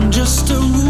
I'm just a